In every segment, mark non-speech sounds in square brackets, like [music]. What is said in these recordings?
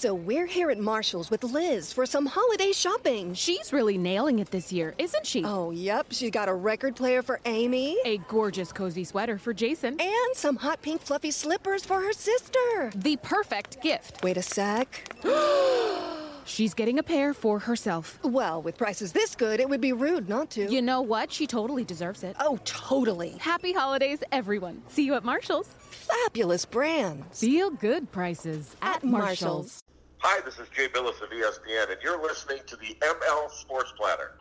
So we're here at Marshall's with Liz for some holiday shopping. She's really nailing it this year, isn't she? Oh, yep. She's got a record player for Amy. A gorgeous cozy sweater for Jason. And some hot pink fluffy slippers for her sister. The perfect gift. Wait a sec. [gasps] She's getting a pair for herself. Well, with prices this good, it would be rude not to. You know what? She totally deserves it. Oh, totally. Happy holidays, everyone. See you at Marshall's. Fabulous brands. Feel good prices at, At Marshall's. Hi, this is Jay Bilas of ESPN, and you're listening to the ML Sports Platter.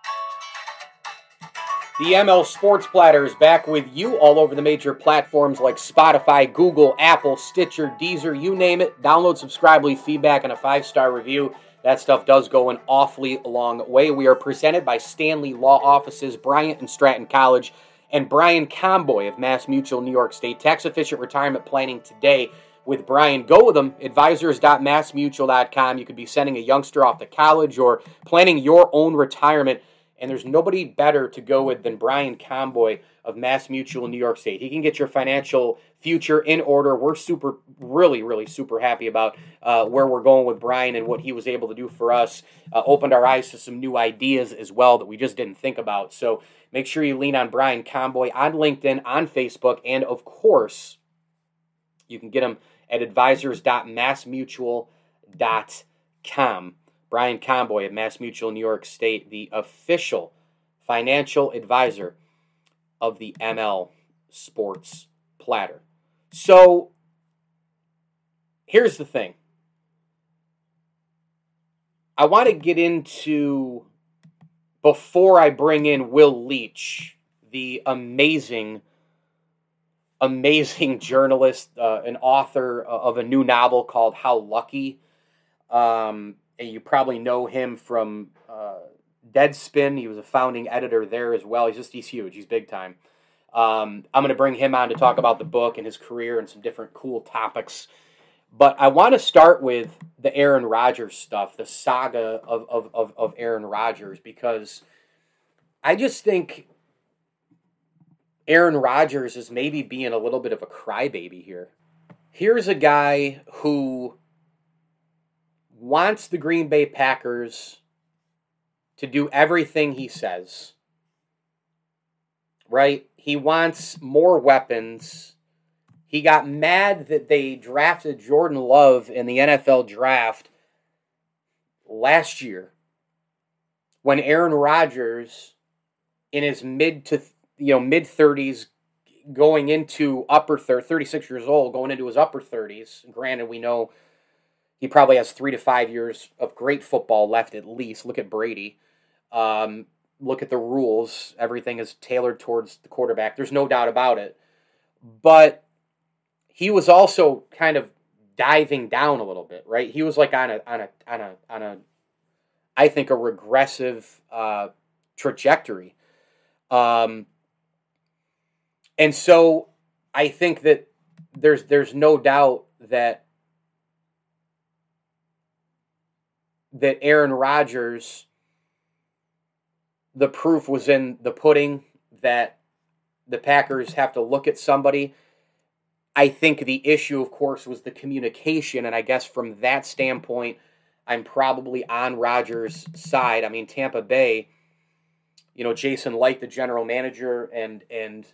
The ML Sports Platter is back with you all over the major platforms like Spotify, Google, Apple, Stitcher, Deezer, you name it. Download, subscribe, leave feedback, and a five star review. That stuff does go an awfully long way. We are presented by Stanley Law Offices, Bryant and Stratton College, and Brian Comboy of Mass Mutual New York State. Tax efficient retirement planning today with Brian. Go with them. Advisors.massmutual.com. You could be sending a youngster off to college or planning your own retirement. And there's nobody better to go with than Brian Comboy of Mass Mutual in New York State. He can get your financial future in order. We're super, really, really super happy about uh, where we're going with Brian and what he was able to do for us. Uh, opened our eyes to some new ideas as well that we just didn't think about. So make sure you lean on Brian Comboy on LinkedIn, on Facebook, and of course, you can get them at advisors.massmutual.com. Brian Comboy of Mass Mutual New York State, the official financial advisor of the ML Sports Platter. So here's the thing I want to get into, before I bring in Will Leitch, the amazing amazing [laughs] journalist, uh, an author of a new novel called How Lucky. Um, and you probably know him from uh, Deadspin. He was a founding editor there as well. He's just he's huge. He's big time. Um, I'm going to bring him on to talk about the book and his career and some different cool topics. But I want to start with the Aaron Rodgers stuff, the saga of, of, of, of Aaron Rodgers, because I just think Aaron Rodgers is maybe being a little bit of a crybaby here. Here's a guy who wants the Green Bay Packers to do everything he says. Right? He wants more weapons. He got mad that they drafted Jordan Love in the NFL draft last year when Aaron Rodgers in his mid to you know mid 30s going into upper 30 36 years old going into his upper 30s granted we know he probably has three to five years of great football left at least. Look at brady. Um, look at the rules. Everything is tailored towards the quarterback. There's no doubt about it. But he was also kind of diving down a little bit right? He was like on a on a on a on a i think a regressive uh, trajectory. Um, and so I think that there's there's no doubt that that Aaron Rodgers the proof was in the pudding that the Packers have to look at somebody. I think the issue of course was the communication and I guess from that standpoint I'm probably on Rodgers' side. I mean Tampa Bay you know Jason Licht the general manager and and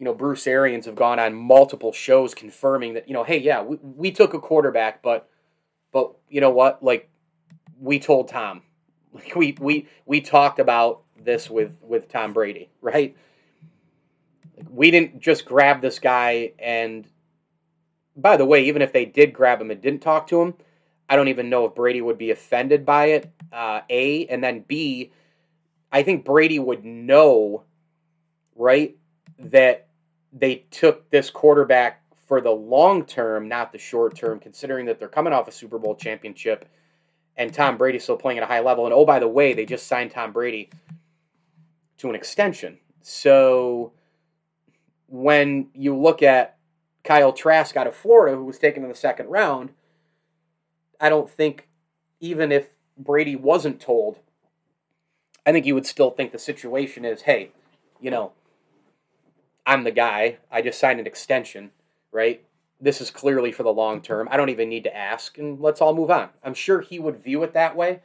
you know, Bruce Arians have gone on multiple shows confirming that, you know, hey, yeah, we, we took a quarterback, but, but you know what? Like, we told Tom, [laughs] like we we we talked about this with with Tom Brady, right? Like, we didn't just grab this guy and. By the way, even if they did grab him and didn't talk to him, I don't even know if Brady would be offended by it. Uh, a and then B, I think Brady would know, right, that they took this quarterback for the long term, not the short term, considering that they're coming off a Super Bowl championship and Tom Brady's still playing at a high level. And oh, by the way, they just signed Tom Brady to an extension. So when you look at Kyle Trask out of Florida, who was taken in the second round, I don't think, even if Brady wasn't told, I think you would still think the situation is hey, you know, I'm the guy. I just signed an extension, right? this is clearly for the long term. I don't even need to ask, and let's all move on. I'm sure he would view it that way.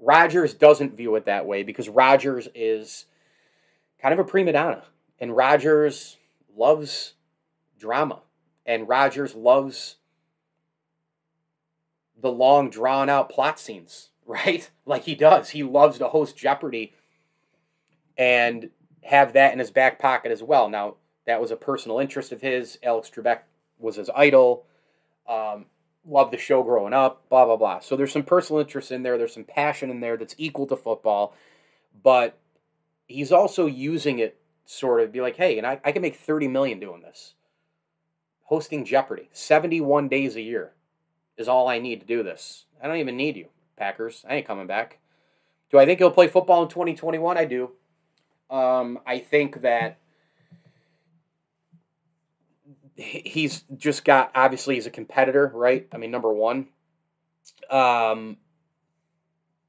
Rodgers doesn't view it that way because Rodgers is kind of a prima donna, and Rodgers loves drama, and Rodgers loves the long, drawn out plot scenes, [laughs] right? Like he does. He loves to host Jeopardy and have that in his back pocket as well. Now, that was a personal interest of his. Alex Trebek was his idol. Um, loved the show growing up, blah, blah, blah. So there's some personal interest in there. There's some passion in there that's equal to football. But he's also using it sort of be like, hey, and I, I can make 30 million doing this. Hosting Jeopardy, 71 days a year is all I need to do this. I don't even need you, Packers. I ain't coming back. Do I think he'll play football in 2021? I do. Um, I think that he's just got obviously he's a competitor, right? I mean, number one. Um,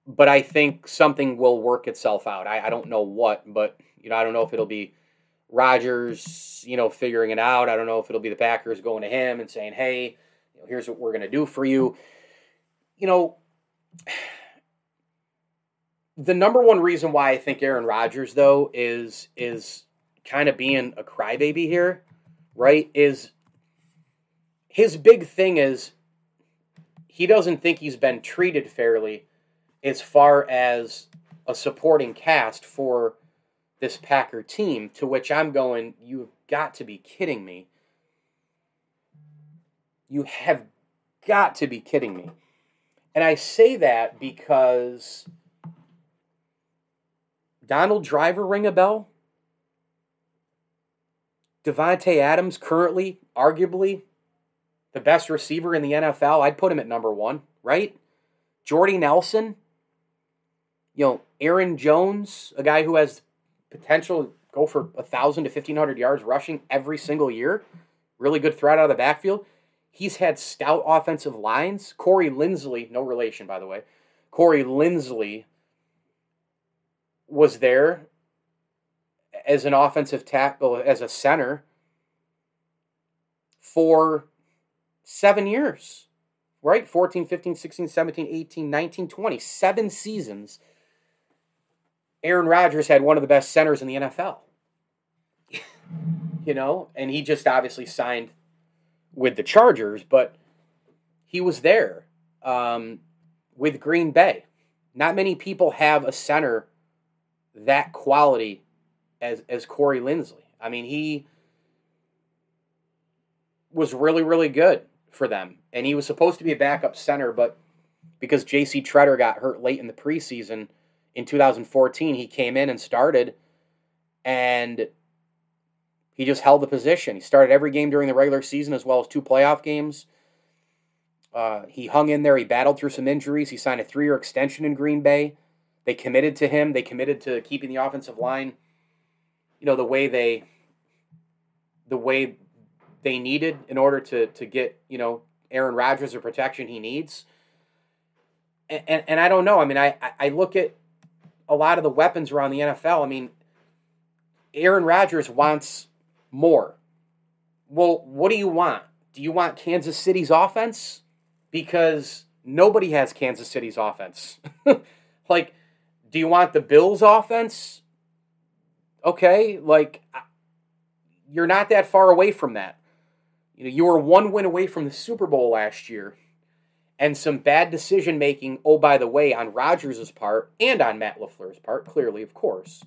but I think something will work itself out. I, I don't know what, but you know, I don't know if it'll be Rodgers, you know, figuring it out. I don't know if it'll be the Packers going to him and saying, "Hey, here's what we're going to do for you." You know, the number one reason why I think Aaron Rodgers though is is kind of being a crybaby here right, is his big thing is he doesn't think he's been treated fairly as far as a supporting cast for this Packer team, to which I'm going, you've got to be kidding me. You have got to be kidding me. And I say that because Donald Driver ring a bell? Davante Adams currently, arguably, the best receiver in the NFL. I'd put him at number one, right? Jordy Nelson, you know, Aaron Jones, a guy who has potential to go for a thousand to fifteen hundred yards rushing every single year. Really good threat out of the backfield. He's had stout offensive lines. Corey Linsley, no relation by the way. Corey Linsley was there as an offensive tackle, as a center, for seven years, right? 14, 15, 16, 17, 18, 19, 20. Seven seasons. Aaron Rodgers had one of the best centers in the NFL. you know, and he just obviously signed with the Chargers, but he was there um, with Green Bay. Not many people have a center that quality as as Corey Linsley. I mean, he was really really good for them, and he was supposed to be a backup center, but because J.C. Tretter got hurt late in the preseason in 2014, he came in and started, and he just held the position. He started every game during the regular season as well as two playoff games. Uh, he hung in there. He battled through some injuries. He signed a three year extension in Green Bay. They committed to him. They committed to keeping the offensive line you know the way they the way they needed in order to to get you know Aaron Rodgers the protection he needs. And, and, and I don't know. I mean, I I look at a lot of the weapons around the NFL. I mean, Aaron Rodgers wants more. Well, what do you want? Do you want Kansas City's offense? Because nobody has Kansas City's offense. [laughs] like, do you want the Bills' offense? Okay, like you're not that far away from that. You know, you were one win away from the Super Bowl last year, and some bad decision making. Oh, by the way, on Rodgers' part and on Matt LaFleur's part, clearly, of course.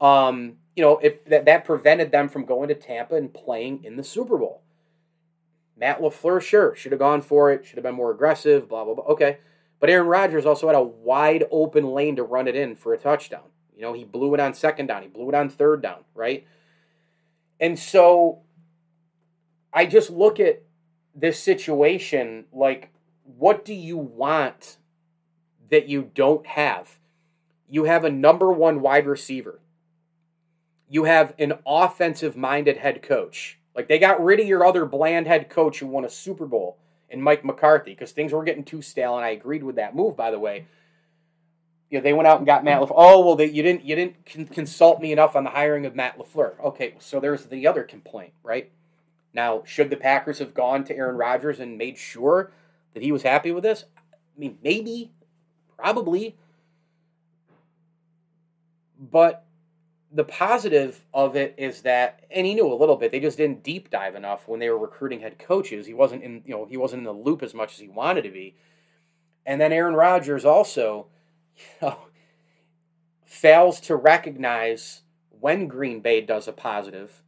Um, you know, if that, that prevented them from going to Tampa and playing in the Super Bowl. Matt LaFleur, sure, should have gone for it, should have been more aggressive, blah, blah, blah. Okay. But Aaron Rodgers also had a wide open lane to run it in for a touchdown. You know, he blew it on second down, he blew it on third down, right? And so I just look at this situation like, what do you want that you don't have? You have a number one wide receiver. You have an offensive minded head coach. Like they got rid of your other bland head coach who won a Super Bowl and Mike McCarthy because things were getting too stale. And I agreed with that move, by the way know, they went out and got Matt LaFleur. Oh, well, they, you didn't you didn't con- consult me enough on the hiring of Matt LaFleur. Okay, so there's the other complaint, right? Now, should the Packers have gone to Aaron Rodgers and made sure that he was happy with this? I mean, maybe, probably. But the positive of it is that, and he knew a little bit. They just didn't deep dive enough when they were recruiting head coaches. He wasn't in, you know, he wasn't in the loop as much as he wanted to be. And then Aaron Rodgers also, [laughs] you know, fails to recognize when Green Bay does a positive.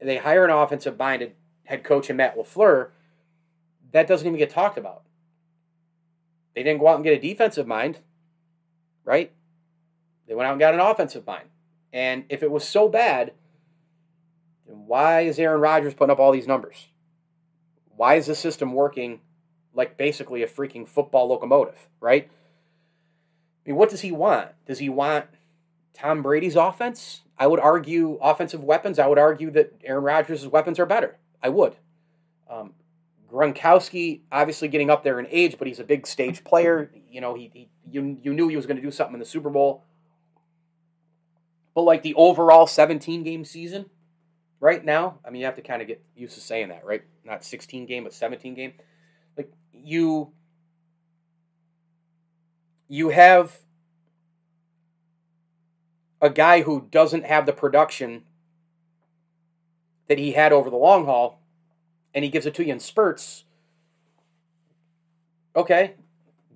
They hire an offensive minded head coach in Matt LaFleur. That doesn't even get talked about. They didn't go out and get a defensive mind, right? They went out and got an offensive mind. And if it was so bad, then why is Aaron Rodgers putting up all these numbers? Why is the system working like basically a freaking football locomotive, right? Mean, what does he want? Does he want Tom Brady's offense? I would argue offensive weapons. I would argue that Aaron Rodgers' weapons are better. I would. Um, Gronkowski, obviously getting up there in age, but he's a big stage player. You know, he, he you you knew he was going to do something in the Super Bowl. But like the overall 17 game season, right now, I mean, you have to kind of get used to saying that, right? Not 16 game, but 17 game. Like you, you have a guy who doesn't have the production that he had over the long haul, and he gives it to you in spurts. Okay,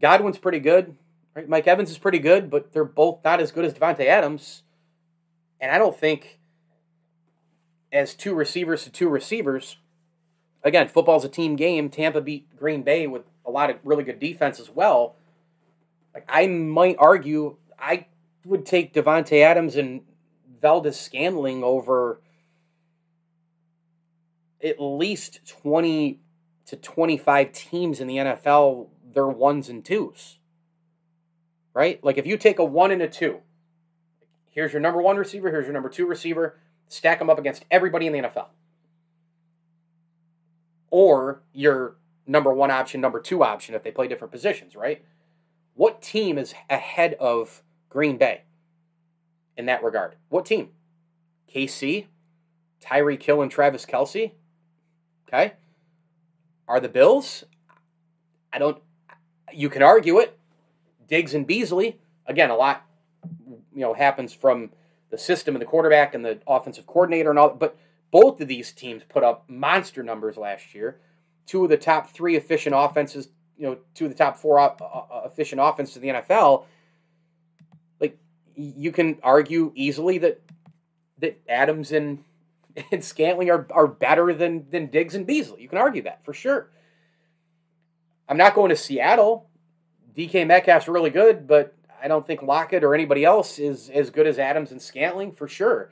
Godwin's pretty good, right? Mike Evans is pretty good, but they're both not as good as Davante Adams. And I don't think, as two receivers to two receivers, again, football's a team game. Tampa beat Green Bay with a lot of really good defense as well. Like I might argue, I would take Davante Adams and Valdes-Scantling over at least twenty to twenty-five teams in the NFL. They're ones and twos, right? Like if you take a one and a two, here's your number one receiver, here's your number two receiver, stack them up against everybody in the NFL. Or your number one option, number two option if they play different positions, right? What team is ahead of Green Bay in that regard? What team? KC, Tyreek Hill, and Travis Kelce. Okay. Are the Bills? I don't. You can argue it. Diggs and Beasley. Again, a lot you know happens from the system and the quarterback and the offensive coordinator and all. But both of these teams put up monster numbers last year. Two of the top three efficient offenses, you know, two of the top four uh, uh, efficient offenses in the NFL. Like you can argue easily that that Adams and [laughs] and Scantling are, are better than than Diggs and Beasley. You can argue that for sure. I'm not going to Seattle. DK Metcalf's really good, but I don't think Lockett or anybody else is as good as Adams and Scantling for sure.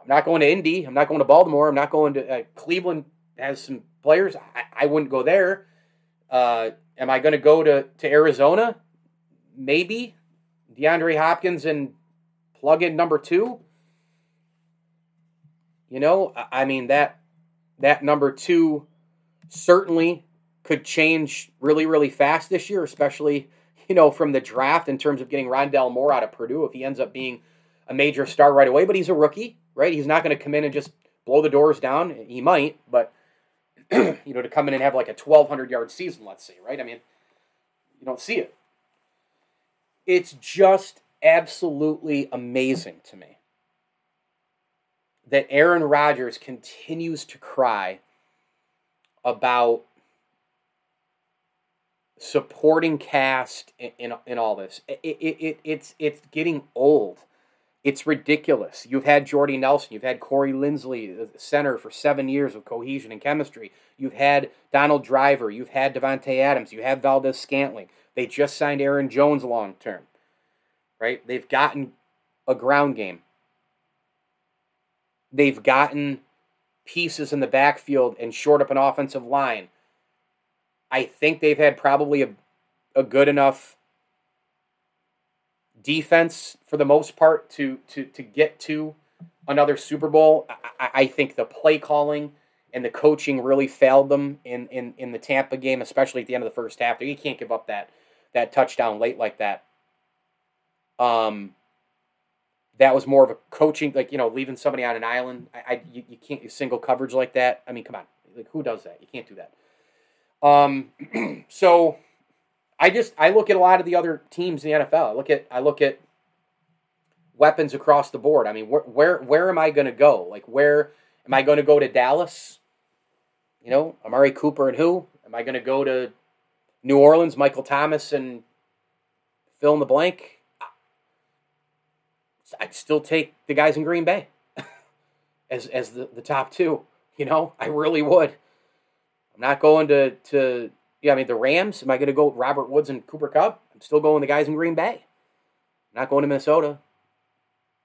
I'm not going to Indy. I'm not going to Baltimore. I'm not going to uh, Cleveland. Has some players. I, I wouldn't go there. Uh, am I going to go to to Arizona? Maybe DeAndre Hopkins and plug in number two. You know, I mean that that number two certainly could change really really fast this year, especially you know, from the draft in terms of getting Rondale Moore out of Purdue if he ends up being a major star right away. But he's a rookie, right? He's not going to come in and just blow the doors down. He might, but [clears throat] you know, to come in and have like a 1,200 yard season, let's say, right? I mean, you don't see it. It's just absolutely amazing to me that Aaron Rodgers continues to cry about supporting cast in, in, in all this. It, it, it, it's, it's getting old. It's ridiculous. You've had Jordy Nelson. You've had Corey Linsley, the center, for seven years of cohesion and chemistry. You've had Donald Driver. You've had Davante Adams. You have Valdes Scantling. They just signed Aaron Jones long term. Right? They've gotten a ground game. They've gotten pieces in the backfield and short up an offensive line. I think they've had probably a, a good enough defense for the most part to to to get to another Super Bowl. I, I think the play calling and the coaching really failed them in, in, in the Tampa game, especially at the end of the first half. You can't give up that that touchdown late like that. Um, that was more of a coaching, like you know, leaving somebody on an island. I, I you, you can't use single coverage like that. I mean, come on, like who does that? You can't do that. Um, [clears throat] so I just I look at a lot of the other teams in the NFL. I look at I look at weapons across the board. I mean, where where where am I going to go? Like where am I going to go to Dallas? You know, Amari Cooper and who? Am I going to go to New Orleans, Michael Thomas and fill in the blank? I'd still take the guys in Green Bay [laughs] as as the, the top two. You know, I really would. I'm not going to to yeah. I mean, the Rams. Am I going to go Robert Woods and Cooper Kupp? I'm still going the guys in Green Bay. I'm not going to Minnesota.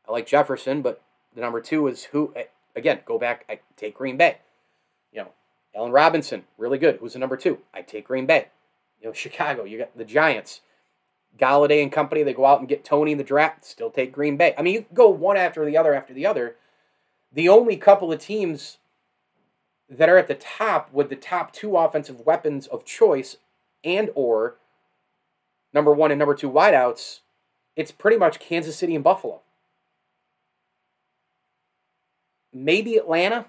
I like Jefferson, but the number two is who? Eh, again, go back. I take Green Bay. You know, Allen Robinson, really good. Who's the number two? I take Green Bay. You know, Chicago. You got the Giants. Golladay and company, they go out and get Toney in the draft, still take Green Bay. I mean, you go one after the other after the other. The only couple of teams that are at the top with the top two offensive weapons of choice and or number one and number two wideouts, it's pretty much Kansas City and Buffalo. Maybe Atlanta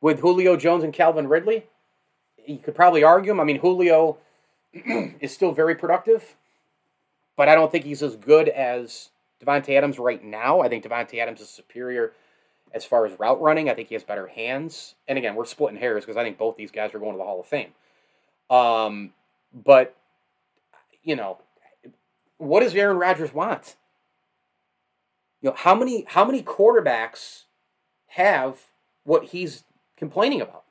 with Julio Jones and Calvin Ridley. You could probably argue him. I mean, Julio [clears throat] is still very productive but I don't think he's as good as Davante Adams right now. I think Davante Adams is superior as far as route running. I think he has better hands. And again, we're splitting hairs because I think both these guys are going to the Hall of Fame. Um, but you know, what does Aaron Rodgers want? You know, how many how many quarterbacks have what he's complaining about?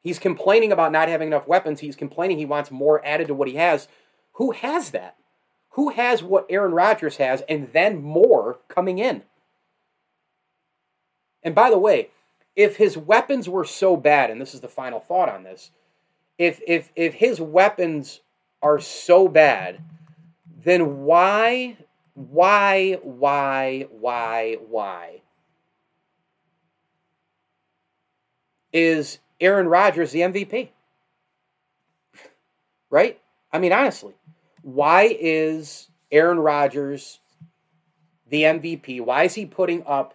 He's complaining about not having enough weapons. He's complaining he wants more added to what he has. Who has that? Who has what Aaron Rodgers has and then more coming in? And by the way, if his weapons were so bad, and this is the final thought on this, if if if his weapons are so bad, then why why why why why is Aaron Rodgers the MVP. [laughs] Right? I mean, honestly, why is Aaron Rodgers the MVP? Why is he putting up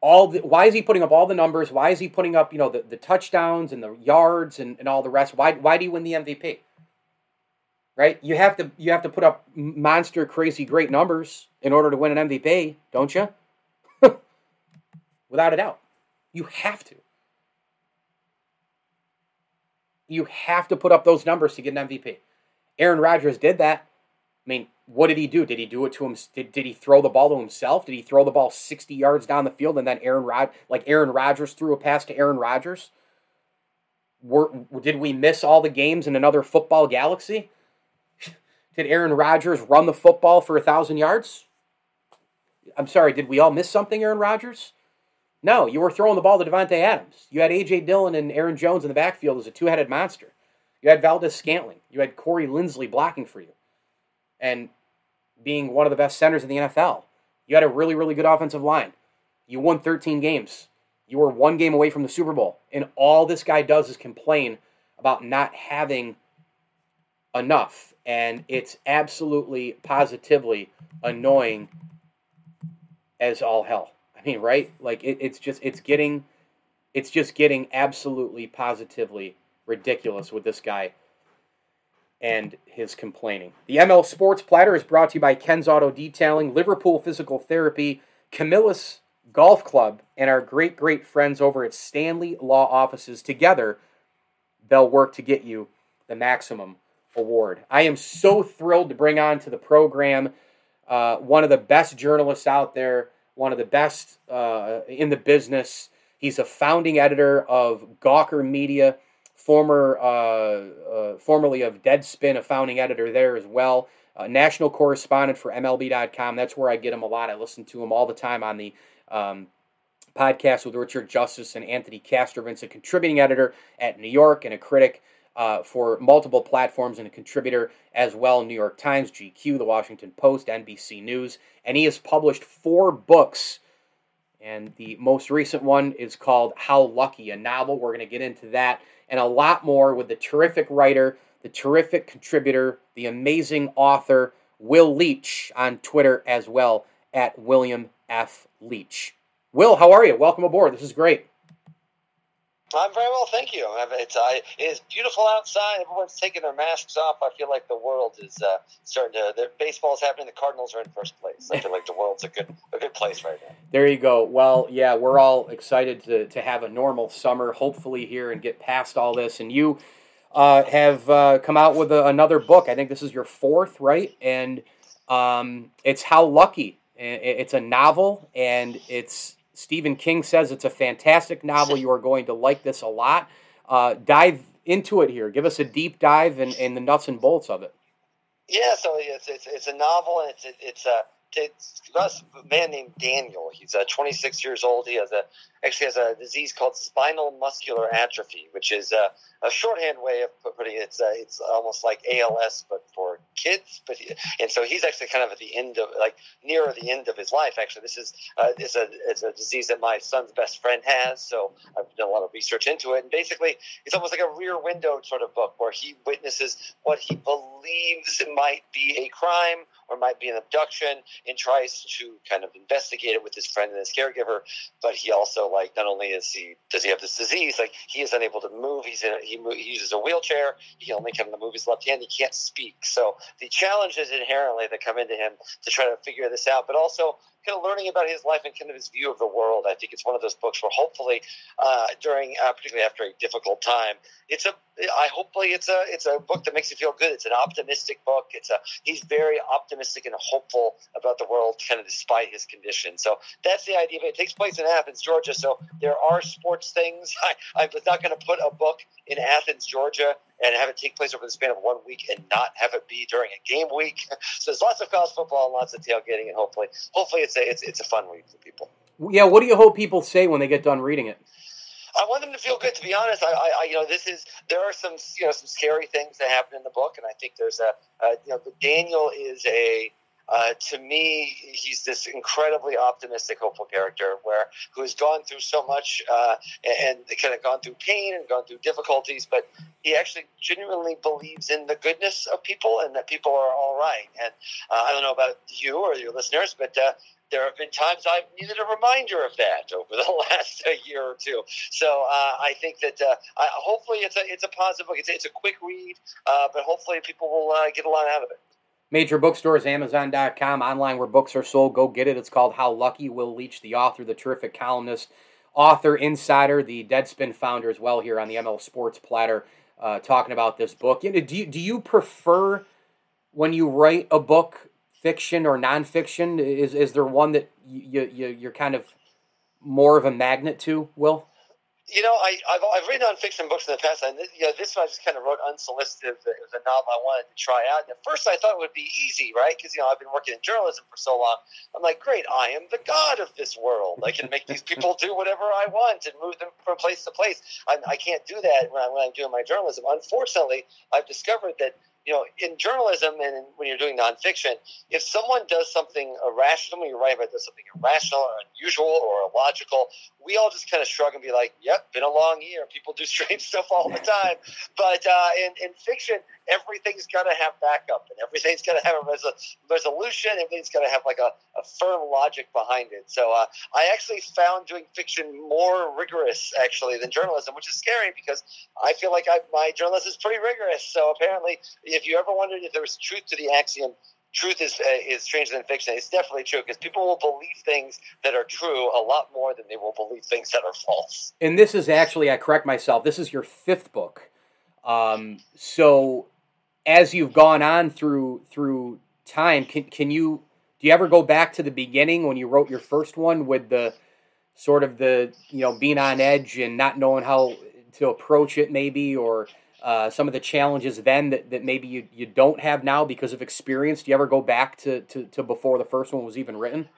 all the, why is he putting up all the numbers? Why is he putting up, you know, the, the touchdowns and the yards and, and all the rest? Why why do you win the MVP? Right? You have to you have to put up monster crazy great numbers in order to win an MVP, don't you? [laughs] Without a doubt. You have to. You have to put up those numbers to get an MVP. Aaron Rodgers did that. I mean, what did he do? Did he do it to him? Did, did he throw the ball to himself? Did he throw the ball 60 yards down the field and then Aaron Rod like Aaron Rodgers threw a pass to Aaron Rodgers? Were, did we miss all the games in another football galaxy? [laughs] did Aaron Rodgers run the football for a thousand yards? I'm sorry, did we all miss something, Aaron Rodgers? No, you were throwing the ball to Davante Adams. You had A.J. Dillon and Aaron Jones in the backfield as a two headed monster. You had Valdes Scantling. You had Corey Linsley blocking for you and being one of the best centers in the NFL. You had a really, really good offensive line. You won 13 games. You were one game away from the Super Bowl. And all this guy does is complain about not having enough. And it's absolutely, positively annoying as all hell. I mean, right? Like it, it's just it's getting it's just getting absolutely positively ridiculous with this guy and his complaining. The ML Sports Platter is brought to you by Ken's Auto Detailing, Liverpool Physical Therapy, Camillus Golf Club, and our great, great friends over at Stanley Law Offices. Together, they'll work to get you the maximum award. I am so thrilled to bring on to the program uh, one of the best journalists out there one of the best uh, in the business. He's a founding editor of Gawker Media, former uh, uh, formerly of Deadspin, a founding editor there as well. national correspondent for MLB.com. That's where I get him a lot. I listen to him all the time on the um, podcast with Richard Justice and Anthony Castrovince, a contributing editor at New York and a critic uh, for multiple platforms and a contributor as well New York Times, GQ, The Washington Post, NBC News. And he has published four books. And the most recent one is called How Lucky, a novel. We're going to get into that and a lot more with the terrific writer, the terrific contributor, the amazing author, Will Leitch, on Twitter as well, at William F. Leitch. Will, how are you? Welcome aboard. This is great. I'm very well, thank you. It's uh, it is beautiful outside. Everyone's taking their masks off. I feel like the world is uh, starting to. The baseball's happening. The Cardinals are in first place. I feel like the world's a good a good place right now. There you go. Well, yeah, we're all excited to to have a normal summer, hopefully here, and get past all this. And you uh, have uh, come out with a, another book. I think this is your fourth, right? And um, it's how lucky. It's a novel, and it's Stephen King says it's a fantastic novel. You are going to like this a lot. Uh, dive into it here. Give us a deep dive and, the nuts and bolts of it. Yeah, so it's it's, it's a novel, and it's it's a it's a man named Daniel. He's uh, 26 years old. He has a actually has a disease called spinal muscular atrophy, which is a, a shorthand way of putting it. It's uh, it's almost like ALS, but for kids. But he, and so he's actually kind of at the end of like nearer the end of his life. Actually, this is uh, a it's a disease that my son's best friend has. So I've done a lot of research into it, and basically it's almost like a rear window sort of book where he witnesses what he believes might be a crime or might be an abduction, and tries to kind of investigate it with his friend and his caregiver. But he also like not only is he does he have this disease, like he is unable to move. He's in a, he, he uses a wheelchair. He only can move his left hand. He can't speak. So the challenges inherently that come into him to try to figure this out, but also kind of learning about his life and kind of his view of the world. I think it's one of those books where hopefully, uh, during uh, particularly after a difficult time, it's a I hopefully it's a it's a book that makes you feel good. It's an optimistic book. It's a he's very optimistic and hopeful about the world, kind of despite his condition. So that's the idea. It takes place in Athens, Georgia. So there are sports things. [laughs] I, I was not going to put a book in Athens, Georgia, and have it take place over the span of one week and not have it be during a game week. [laughs] so there's lots of college football and lots of tailgating, and hopefully, hopefully it's a it's, it's a fun read for people. Yeah, what do you hope people say when they get done reading it? I want them to feel good. To be honest, I, I, you know, this is there are some, you know, some scary things that happen in the book, and I think there's a, uh, you know, Daniel is a, uh, to me, he's this incredibly optimistic, hopeful character where who has gone through so much uh, and kind of gone through pain and gone through difficulties, but he actually genuinely believes in the goodness of people and that people are all right. And uh, I don't know about you or your listeners, but uh, there have been times I've needed a reminder of that [laughs] over the last uh, year or two. So uh, I think that uh, I, hopefully it's a it's a positive book. It's, it's a quick read, uh, but hopefully people will get a lot out of it. Major bookstores, Amazon.com, online where books are sold. Go get it. It's called How Lucky Will Leitch, the author, the terrific columnist, author, insider, the Deadspin founder as well here on the ML Sports Platter, uh, talking about this book. Do you, do you prefer when you write a book fiction or nonfiction? Is is there one that you, you you're kind of more of a magnet to, Will? You know, I, I've, I've written nonfiction books in the past, and this, you know, this one I just kind of wrote unsolicited. It was a novel I wanted to try out. And at first, I thought it would be easy, right? Because you know, I've been working in journalism for so long. I'm like, great, I am the god of this world. I can make these people do whatever I want and move them from place to place. I, I can't do that when, I, when I'm doing my journalism. Unfortunately, I've discovered that you know, in journalism and when you're doing nonfiction, if someone does something irrational, when you write about does something irrational or unusual or illogical, we all just kind of shrug and be like, "Yep, been a long year. People do [laughs] strange stuff all the time." but uh, in, in fiction, everything's got to have backup, and everything's got to have a res- resolution. Everything's got to have like a, a, firm logic behind it. So uh, I actually found doing fiction more rigorous actually than journalism, which is scary because I feel like I, my journalism is pretty rigorous. So apparently, if you ever wondered if there was truth to the axiom truth is uh, is stranger than fiction. It's definitely true because people will believe things that are true a lot more than they will believe things that are false. And this is actually, I correct myself. This is your fifth book. Um, so, as you've gone on through through time, can can you do you ever go back to the beginning when you wrote your first one with the sort of the you know being on edge and not knowing how to approach it, maybe or uh, some of the challenges then that, that maybe you, you don't have now because of experience? Do you ever go back to, to, to before the first one was even written?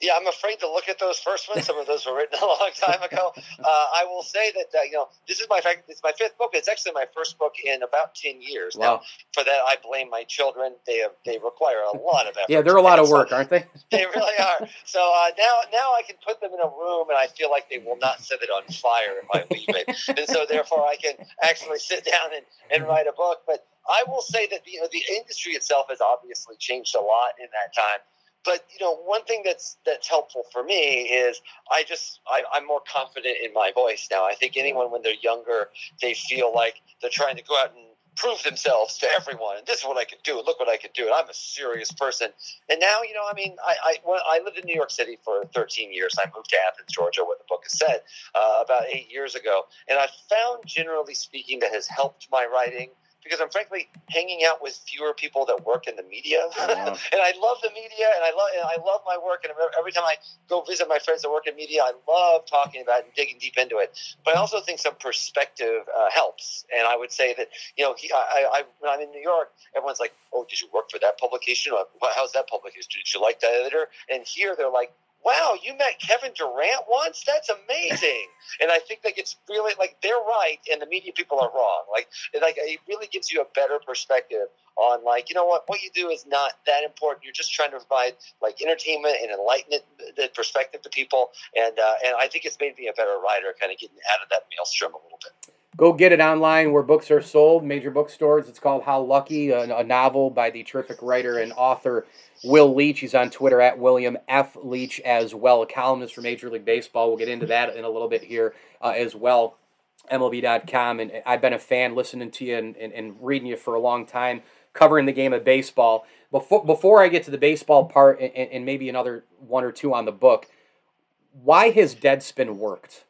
Yeah, I'm afraid to look at those first ones. Some of those were written [laughs] a long time ago. Uh, I will say that uh, you know this is my it's my fifth book. It's actually my first book in about ten years. Wow. Now, for that, I blame my children. They have, they require a lot of effort. Yeah, they're a lot of So work, aren't they? [laughs] they really are. So uh, now now I can put them in a room, and I feel like they will not set it on fire if I leave it. and so therefore, I can actually sit down and, and write a book. But I will say that you know the industry itself has obviously changed a lot in that time. But you know, one thing that's that's helpful for me is I just I, I'm more confident in my voice now. I think anyone when they're younger, they feel like they're trying to go out and prove themselves to everyone. And this is what I can do. Look what I can do. And I'm a serious person. And now, you know, I mean, I I, when I lived in New York City for 13 years. I moved to Athens, Georgia, where the book has said uh, about eight years ago. And I found, generally speaking, that has helped my writing because I'm frankly hanging out with fewer people that work in the media, Wow. [laughs] and I love the media, and I love and I love my work. And every time I go visit my friends that work in media, I love talking about it and digging deep into it. But I also think some perspective uh, helps, and I would say that you know, he, I, I, when I'm in New York, everyone's like, "Oh, did you work for that publication? Or, "Well, How's that publication? Did you like that editor?" And here they're like. Wow, you met Kevin Durant once? That's amazing. [laughs] and I think like it's really like they're right and the media people are wrong. Like it, like it really gives you a better perspective on like you know what what you do is not that important. You're just trying to provide like entertainment and enlightenment the perspective to people. And uh, and I think it's made me a better writer, kind of getting out of that maelstrom a little bit. Go get it online where books are sold, major bookstores. It's called How Lucky, a, a novel by the terrific writer and author Will Leitch. He's on Twitter at William F. Leitch as well, a columnist for Major League Baseball. We'll get into that in a little bit here uh, as well. MLB.com. And I've been a fan listening to you and, and, and reading you for a long time, covering the game of baseball. Before, before I get to the baseball part and, and maybe another one or two on the book, why has Deadspin worked?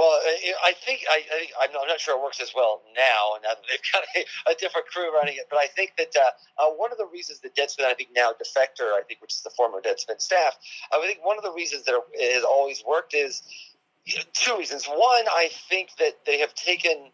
Well, I think I, I I'm not- sure it works as well now, that they've [laughs] got a, a different crew running it. But I think that uh, uh, one of the reasons that Deadspin, I think now Defector, I think, which is the former Deadspin staff, I think one of the reasons that it has always worked is two reasons. One, I think that they have taken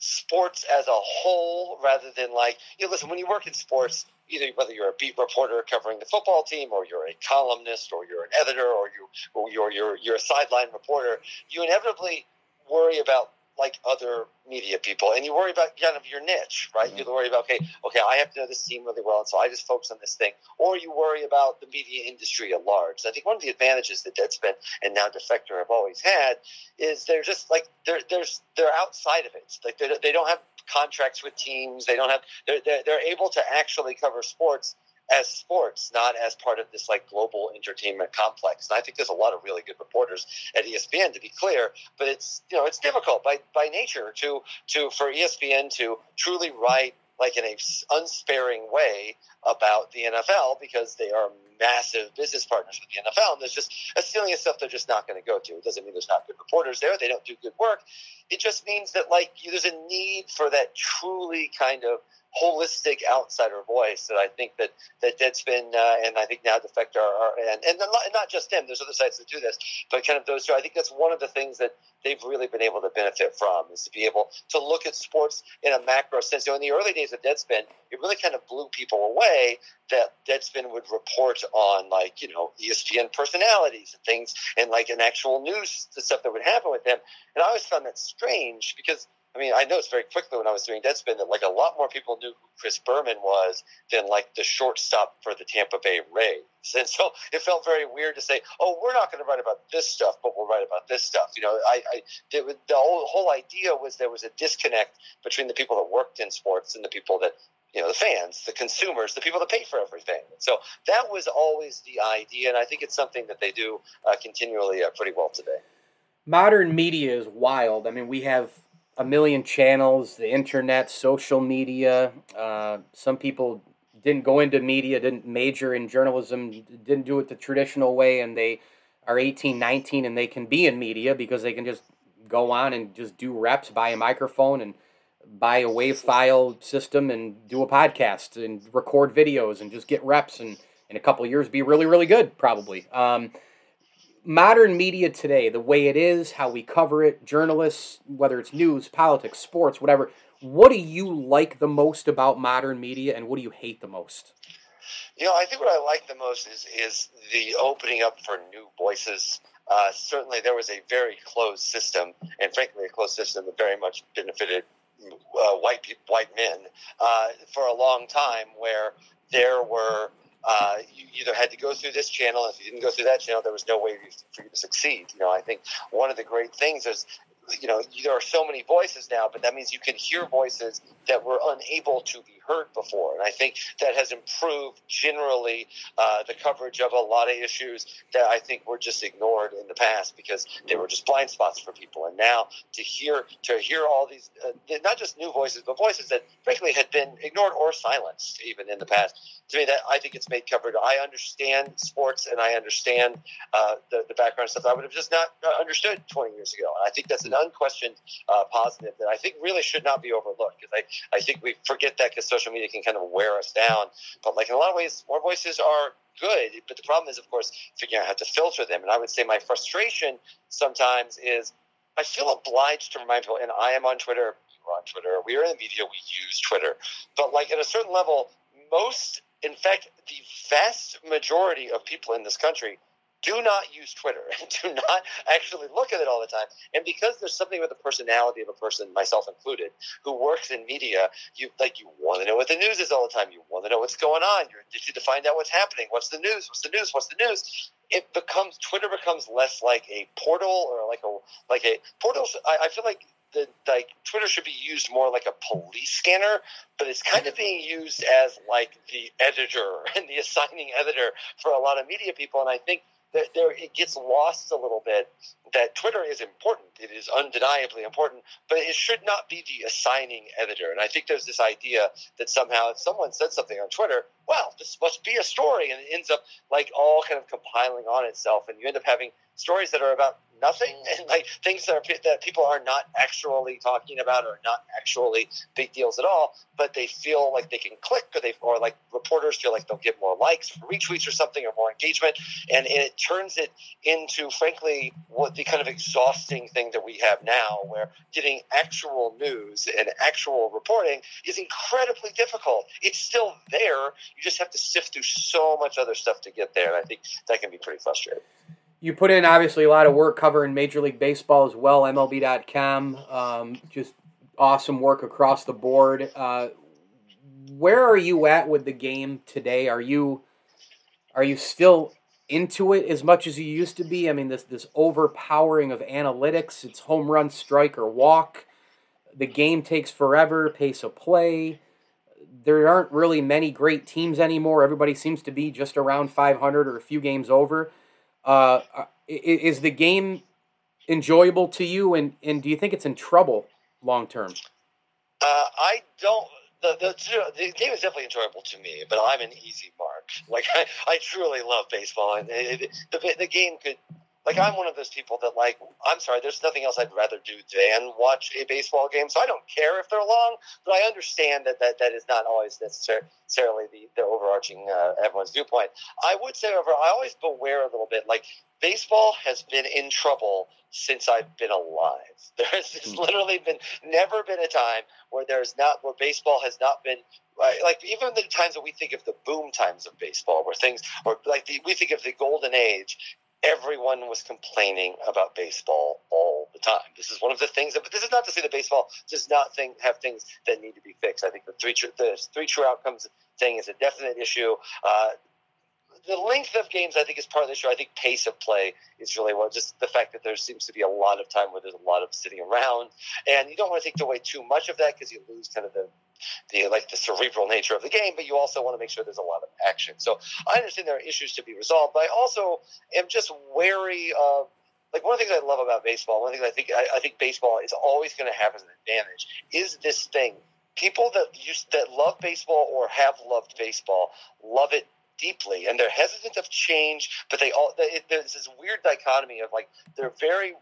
sports as a whole rather than like you know, listen when you work in sports either whether you're a beat reporter covering the football team or you're a columnist or you're an editor or you or you're you're, you're a sideline reporter you inevitably worry about like other media people and you worry about kind of your niche right? Mm-hmm. You worry about okay okay i have to know this team really well and so i just focus on this thing. Or you worry about the media industry at large. I think one of the advantages that deadspin and now defector have always had is they're just like they're there's they're outside of it. Like they, they don't have contracts with teams. They don't have they're, they're, they're able to actually cover sports as sports, not as part of this like global entertainment complex. And I think there's a lot of really good reporters at ESPN, to be clear. But it's you know it's difficult by by nature to to for ESPN to truly write like in a unsparing way about the NFL because they are massive business partners with the NFL. And there's just a ceiling of stuff they're just not going to go to. It doesn't mean there's not good reporters there. They don't do good work. It just means that like there's a need for that truly kind of holistic outsider voice that I think that that Deadspin uh, and I think now Defector are, are and and not, not just them. There's other sites that do this, but kind of those two. I think that's one of the things that they've really been able to benefit from is to be able to look at sports in a macro sense. You know, in the early days of Deadspin, it really kind of blew people away that Deadspin would report on like you know ESPN personalities and things and like an actual news the stuff that would happen with them. And I always found that strange because I mean, I noticed very quickly when I was doing Deadspin that like a lot more people knew who Chris Berman was than like the shortstop for the Tampa Bay Rays. And so it felt very weird to say, "Oh, we're not going to write about this stuff, but we'll write about this stuff." You know, I, I the whole, whole idea was there was a disconnect between the people that worked in sports and the people that you know the fans, the consumers, the people that pay for everything. So that was always the idea, and I think it's something that they do uh, continually uh, pretty well today. modern media is wild. I mean, we have a million channels, the internet, social media. Uh, some people didn't go into media, didn't major in journalism, didn't do it the traditional way, and they are 18, 19, and they can be in media because they can just go on and just do reps, buy a microphone, and buy a wave file system and do a podcast and record videos and just get reps and in a couple years be really really good probably um, modern media today, the way it is, how we cover it, journalists, whether it's news, politics, sports, whatever, what do you like the most about modern media and what do you hate the most? You know, I think what I like the most is is the opening up for new voices. Uh, certainly, there was a very closed system, and frankly, a closed system that very much benefited uh, white white men uh, for a long time, where there were uh, you either had to go through this channel. If you didn't go through that channel, there was no way for you to succeed. You know, I think one of the great things is, you know, there are so many voices now, but that means you can hear voices that were unable to be heard before. And I think that has improved generally uh, the coverage of a lot of issues that I think were just ignored in the past because they were just blind spots for people. And now to hear to hear all these, uh, not just new voices, but voices that frankly had been ignored or silenced even in the past. To me, that I think it's made coverage. I understand sports and I understand uh, the, the background stuff I would have just not uh, understood 20 years ago. And I think that's an unquestioned uh, positive that I think really should not be overlooked because I, I think we forget that because social media can kind of wear us down. But like in a lot of ways, more voices are good. But the problem is, of course, figuring out how to filter them. And I would say my frustration sometimes is I feel obliged to remind people, and I am on Twitter, we're on Twitter, we are in the media, we use Twitter. But like at a certain level, most, in fact, the vast majority of people in this country do not use Twitter [laughs] and do not actually look at it all the time. And because there's something with the personality of a person, myself included, who works in media, you like you want to know what the news is all the time. You want to know what's going on. You're addicted to find out what's happening. What's the news? What's the news? What's the news? It becomes Twitter becomes less like a portal or like a like a portal. I, I feel like the like Twitter should be used more like a police scanner, but it's kind of being used as like the editor [laughs] and the assigning editor for a lot of media people. And I think that there it gets lost a little bit that Twitter is important. It is undeniably important, but it should not be the assigning editor. And I think there's this idea that somehow if someone said something on Twitter, well, this must be a story, and it ends up like all kind of compiling on itself, and you end up having stories that are about nothing mm. and like things that are that people are not actually talking about or not actually big deals at all but they feel like they can click or they or like reporters feel like they'll get more likes or retweets or something or more engagement. And it turns it into frankly what the kind of exhausting thing that we have now where getting actual news and actual reporting is incredibly difficult. It's still there. You just have to sift through so much other stuff to get there and i think that can be pretty frustrating you put in obviously a lot of work covering Major League Baseball as well, MLB.com. Um, just awesome work across the board. Uh, where are you at with the game today? Are you are you still into it as much as you used to be? I mean, this this overpowering of analytics. It's home run, strike, or walk. The game takes forever. Pace of play. There aren't really many great teams anymore. Everybody seems to be just around 500 or a few games over. Uh, is the game enjoyable to you, and, and do you think it's in trouble long term? Uh, I don't. The, the, the game is definitely enjoyable to me, but I'm an easy mark. Like [laughs] I, I truly love baseball, and it, it, the the game could like I'm one of those people that like I'm sorry, there's nothing else I'd rather do than watch a baseball game. So I don't care if they're long, but I understand that that, that is not always necessarily the, the overarching uh, everyone's viewpoint. I would say, however, I always beware a little bit. Like baseball has been in trouble since I've been alive. [laughs] There's, there's hmm. literally been never been a time where there's not where baseball has not been like even the times that we think of the boom times of baseball, where things, or like the, we think of the golden age, everyone was complaining about baseball all the time. This is one of the things that, but this is not to say that baseball does not think, have things that need to be fixed. I think the three true, the three true outcomes thing is a definite issue. Uh, the length of games, I think, is part of the issue. I think pace of play is really what just the fact that there seems to be a lot of time where there's a lot of sitting around, and you don't want to take away too much of that because you lose kind of the the like the cerebral nature of the game, but you also want to make sure there's a lot of action. So I understand there are issues to be resolved, but I also am just wary of like one of the things I love about baseball. One things I think I, I think baseball is always going to have as an advantage is this thing. People that used that love baseball or have loved baseball love it deeply, and they're hesitant of change. But they all they, there's this weird dichotomy of like they're very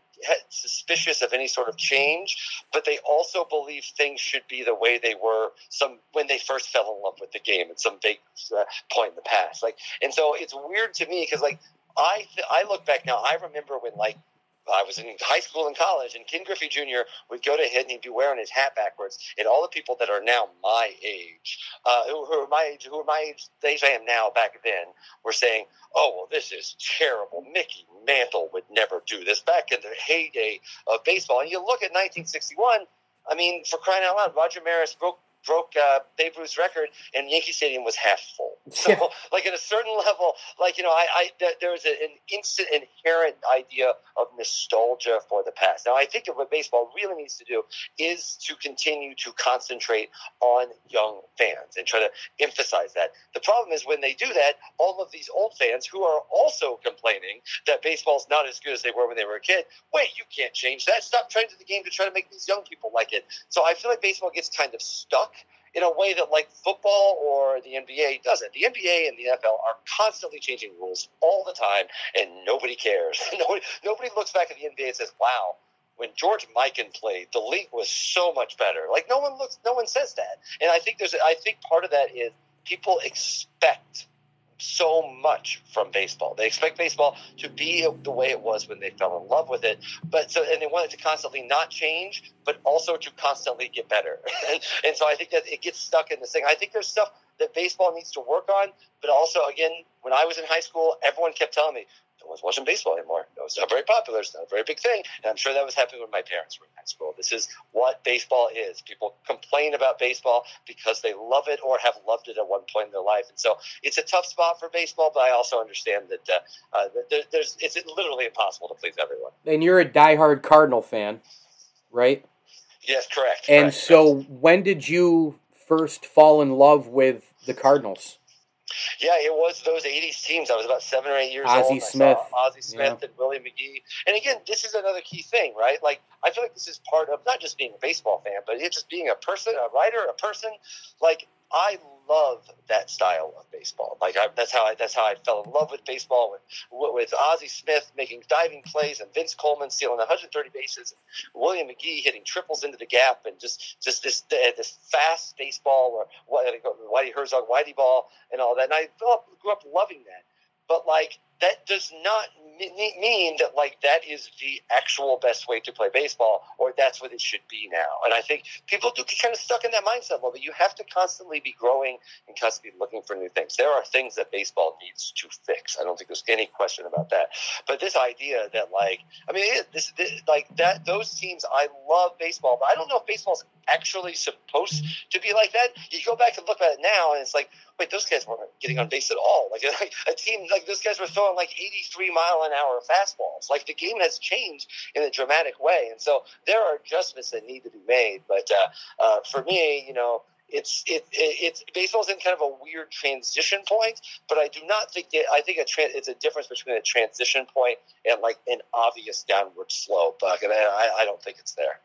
suspicious of any sort of change, but they also believe things should be the way they were some when they first fell in love with the game at some big uh, point in the past. Like, and so it's weird to me because like I th- I look back now, I remember when like I was in high school and college, and Ken Griffey Jr. would go to hit and he'd be wearing his hat backwards. And all the people that are now my age, uh, who, who, are my age, who are my age, the age I am now back then, were saying, "Oh, well, this is terrible. Mickey Mantle would never do this." Back in the heyday of baseball, and you look at 1961. I mean, for crying out loud, Roger Maris broke broke uh, Babe Ruth's record, and Yankee Stadium was half full. [laughs] So, yeah. like at a certain level, like you know, I, I there was an instant inherent idea of nostalgia for the past. Now, I think that what baseball really needs to do is to continue to concentrate on young fans and try to emphasize that. The problem is when they do that, all of these old fans who are also complaining that baseball's not as good as they were when they were a kid. Wait, you can't change that. Stop trying to the game to try to make these young people like it. So I feel like baseball gets kind of stuck in a way that like football or the NBA doesn't. The NBA and the NFL are constantly changing rules all the time, and nobody cares. [laughs] nobody, nobody looks back at the NBA and says, "Wow." When George Mikan played, the league was so much better. Like no one looks, no one says that, and I think there's, I think part of that is people expect so much from baseball. They expect baseball to be the way it was when they fell in love with it, but so and they want it to constantly not change, but also to constantly get better. [laughs] and, and so I think that it gets stuck in this thing. I think there's stuff that baseball needs to work on, but also again, when I was in high school, everyone kept telling me no one's watching baseball anymore. It's not very popular. It's not a very big thing. And I'm sure that was happening when my parents were in high school. This is what baseball is. People complain about baseball because they love it or have loved it at one point in their life. And so it's a tough spot for baseball, but I also understand that, uh, uh, that there's it's literally impossible to please everyone. And you're a diehard Cardinal fan, right? Yes, correct. And correct. so when did you first fall in love with the Cardinals? Yeah, it was those '80s teams. I was about seven or eight years Ozzie old. Smith, Ozzie Smith, yeah. and Willie McGee. And again, this is another key thing, right? Like, I feel like this is part of not just being a baseball fan, but it's just being a person, a writer, a person. Like, I love that style of baseball. Like I, that's how I that's how I fell in love with baseball with with Ozzie Smith making diving plays and Vince Coleman stealing 130 bases, and William McGee hitting triples into the gap, and just just this this fast baseball or Whitey Herzog Whitey ball and all that. And I grew up loving that. But like that does not mean that like that is the actual best way to play baseball or that's what it should be now. And I think people do get kind of stuck in that mindset little bit. You have to constantly be growing and constantly looking for new things. There are things that baseball needs to fix. I don't think there's any question about that. But this idea that like I mean this, this like that those teams I love baseball, but I don't know if baseball's actually supposed to be like that. You go back and look at it now and it's like wait, those guys weren't getting on base at all. Like, like [laughs] a team, like those guys were throwing like 83 mile an hour fastballs. Like the game has changed in a dramatic way, and so there are adjustments that need to be made. But uh, uh, for me, you know. It's it, it it's baseball's in kind of a weird transition point, but I do not think that, I think a tra- it's a difference between a transition point and like an obvious downward slope. Uh, I, I don't think it's there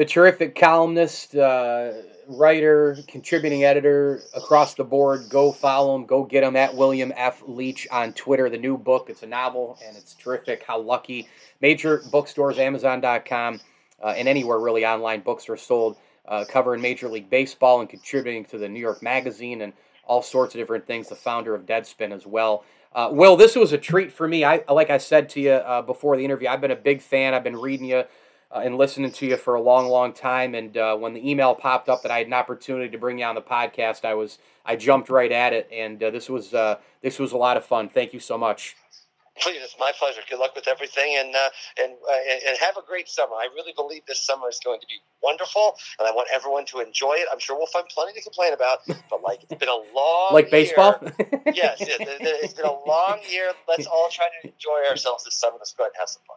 the terrific columnist, uh, writer, contributing editor across the board. Go follow him. Go get him at William F. Leitch on Twitter. The new book, it's a novel, and it's terrific. How lucky. Major bookstores, Amazon.com, uh, and anywhere really online books are sold, uh, covering Major League Baseball and contributing to the New York Magazine and all sorts of different things. The founder of Deadspin as well. Uh, Will, this was a treat for me. I, like I said to you uh, before the interview, I've been a big fan. I've been reading you uh, and listening to you for a long, long time. And uh, when the email popped up that I had an opportunity to bring you on the podcast, I was I jumped right at it, and uh, this was uh, this was a lot of fun. Thank you so much. Please, it's my pleasure. Good luck with everything, and uh, and uh, and have a great summer. I really believe this summer is going to be wonderful, and I want everyone to enjoy it. I'm sure we'll find plenty to complain about, but like it's been a long like baseball. [laughs] [laughs] yes, it, it's been a long year. Let's all try to enjoy ourselves this summer. Let's go ahead and have some fun.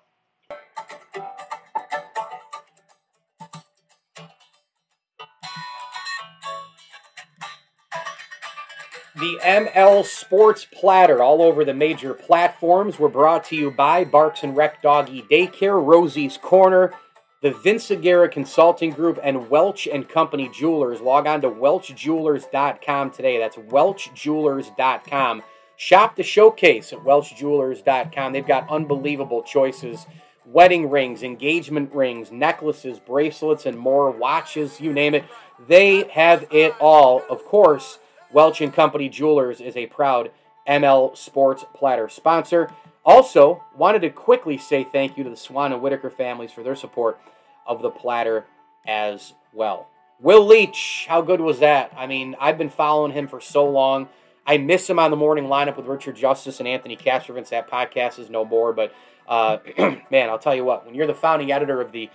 The ML Sports Platter, all over the major platforms, were brought to you by Barks and Rec Doggy Daycare, Rosie's Corner, the Vince Aguirre Consulting Group, and Welch and Company Jewelers. Log on to welchjewelers.com today. That's welchjewelers.com. Shop the showcase at welchjewelers.com. They've got unbelievable choices wedding rings, engagement rings, necklaces, bracelets, and more, watches, you name it. They have it all. Of course, Welch and Company Jewelers is a proud ML Sports Platter sponsor. Also, wanted to quickly say thank you to the Swan and Whitaker families for their support of the platter as well. Will Leitch, how good was that? I mean, I've been following him for so long. I miss him on the morning lineup with Richard Justice and Anthony Castrovince. That podcast is no more, but uh, [clears throat] man, I'll tell you what, when you're the founding editor of the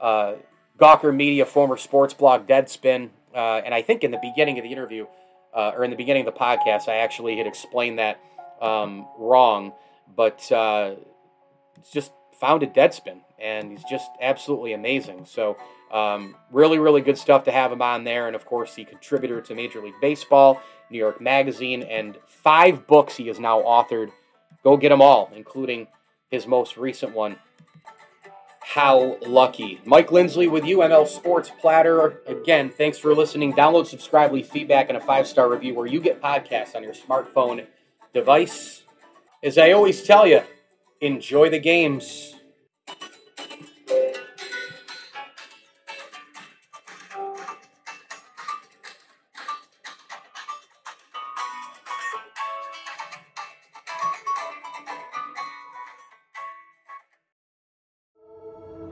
uh, Gawker Media former sports blog Deadspin, uh, and I think in the beginning of the interview, uh, or in the beginning of the podcast, I actually had explained that um, wrong, but uh, just founded Deadspin, and he's just absolutely amazing. So, um, really, really good stuff to have him on there, and of course, the contributor to Major League Baseball, New York Magazine, and five books he has now authored. Go get them all, including his most recent one, How Lucky. Mike Lindsley with UML Sports Platter. Again, thanks for listening. Download, subscribe, leave feedback, and a five star review where you get podcasts on your smartphone device. As I always tell you, enjoy the games.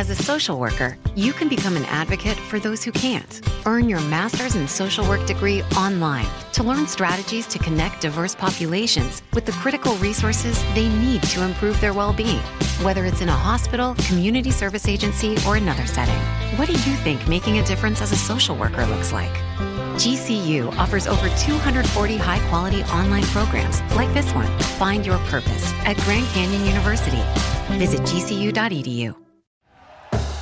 As a social worker, you can become an advocate for those who can't. Earn your master's in social work degree online to learn strategies to connect diverse populations with the critical resources they need to improve their well being, whether it's in a hospital, community service agency, or another setting. What do you think making a difference as a social worker looks like? GCU offers over 240 high quality online programs like this one. Find your purpose at Grand Canyon University. Visit gcu.edu.